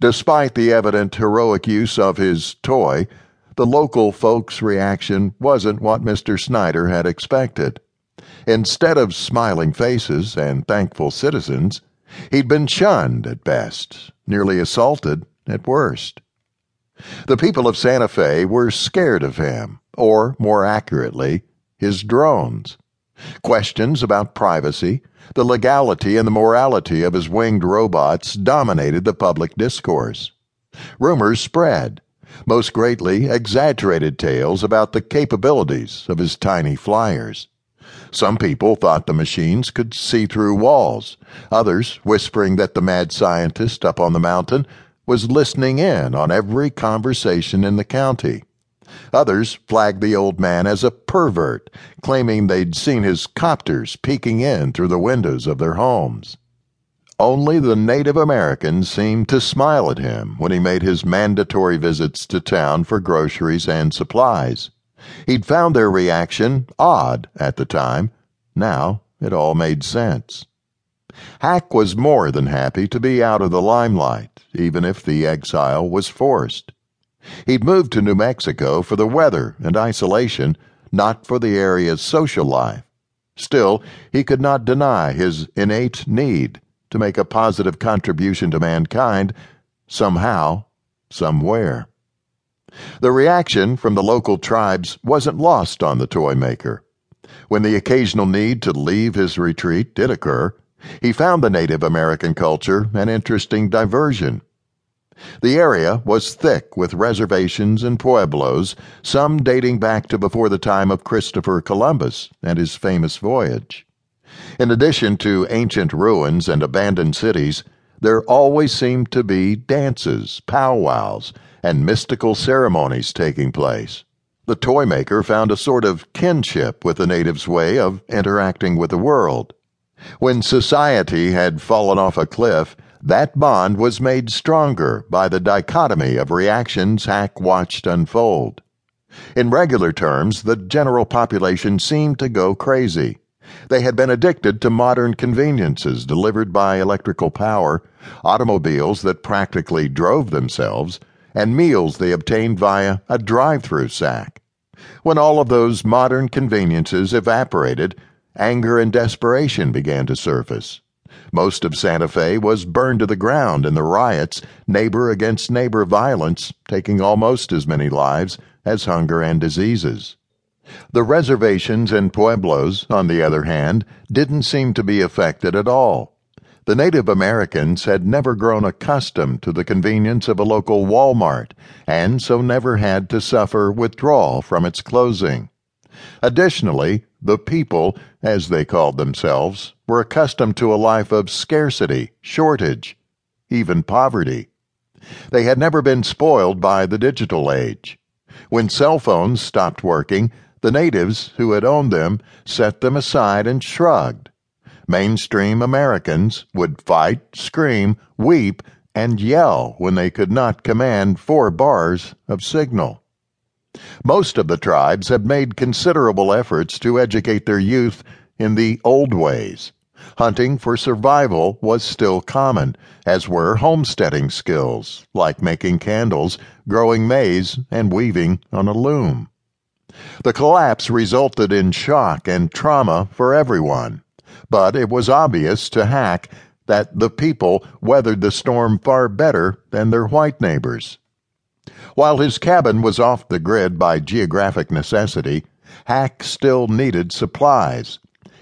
Despite the evident heroic use of his toy, the local folks' reaction wasn't what Mr. Snyder had expected. Instead of smiling faces and thankful citizens, he'd been shunned at best, nearly assaulted at worst. The people of Santa Fe were scared of him, or more accurately, his drones. Questions about privacy, the legality, and the morality of his winged robots dominated the public discourse. Rumors spread, most greatly exaggerated tales about the capabilities of his tiny flyers. Some people thought the machines could see through walls, others whispering that the mad scientist up on the mountain was listening in on every conversation in the county. Others flagged the old man as a pervert, claiming they'd seen his copters peeking in through the windows of their homes. Only the Native Americans seemed to smile at him when he made his mandatory visits to town for groceries and supplies. He'd found their reaction odd at the time. Now it all made sense. Hack was more than happy to be out of the limelight, even if the exile was forced. He'd moved to New Mexico for the weather and isolation, not for the area's social life. Still, he could not deny his innate need to make a positive contribution to mankind somehow, somewhere. The reaction from the local tribes wasn't lost on the toy maker. When the occasional need to leave his retreat did occur, he found the Native American culture an interesting diversion the area was thick with reservations and pueblos, some dating back to before the time of Christopher Columbus and his famous voyage. In addition to ancient ruins and abandoned cities, there always seemed to be dances, powwows, and mystical ceremonies taking place. The toy maker found a sort of kinship with the natives' way of interacting with the world. When society had fallen off a cliff, that bond was made stronger by the dichotomy of reactions Hack watched unfold. In regular terms, the general population seemed to go crazy. They had been addicted to modern conveniences delivered by electrical power, automobiles that practically drove themselves, and meals they obtained via a drive through sack. When all of those modern conveniences evaporated, anger and desperation began to surface. Most of Santa Fe was burned to the ground in the riots, neighbor against neighbor violence, taking almost as many lives as hunger and diseases. The reservations and pueblos, on the other hand, didn't seem to be affected at all. The Native Americans had never grown accustomed to the convenience of a local Walmart, and so never had to suffer withdrawal from its closing. Additionally, the people, as they called themselves, were accustomed to a life of scarcity, shortage, even poverty. They had never been spoiled by the digital age. When cell phones stopped working, the natives who had owned them set them aside and shrugged. Mainstream Americans would fight, scream, weep, and yell when they could not command four bars of signal. Most of the tribes had made considerable efforts to educate their youth in the old ways. Hunting for survival was still common, as were homesteading skills, like making candles, growing maize, and weaving on a loom. The collapse resulted in shock and trauma for everyone, but it was obvious to Hack that the people weathered the storm far better than their white neighbors. While his cabin was off the grid by geographic necessity, Hack still needed supplies.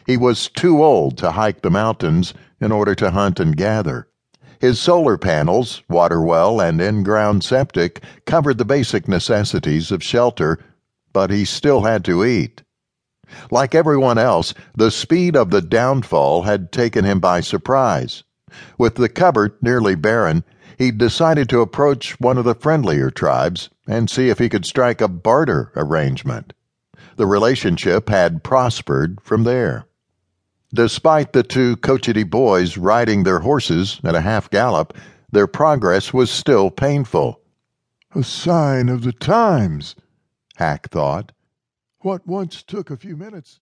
He was too old to hike the mountains in order to hunt and gather. His solar panels, water well, and in ground septic covered the basic necessities of shelter, but he still had to eat. Like everyone else, the speed of the downfall had taken him by surprise. With the cupboard nearly barren, he decided to approach one of the friendlier tribes and see if he could strike a barter arrangement. The relationship had prospered from there. Despite the two Cochiti boys riding their horses at a half gallop, their progress was still painful. A sign of the times, Hack thought. What once took a few minutes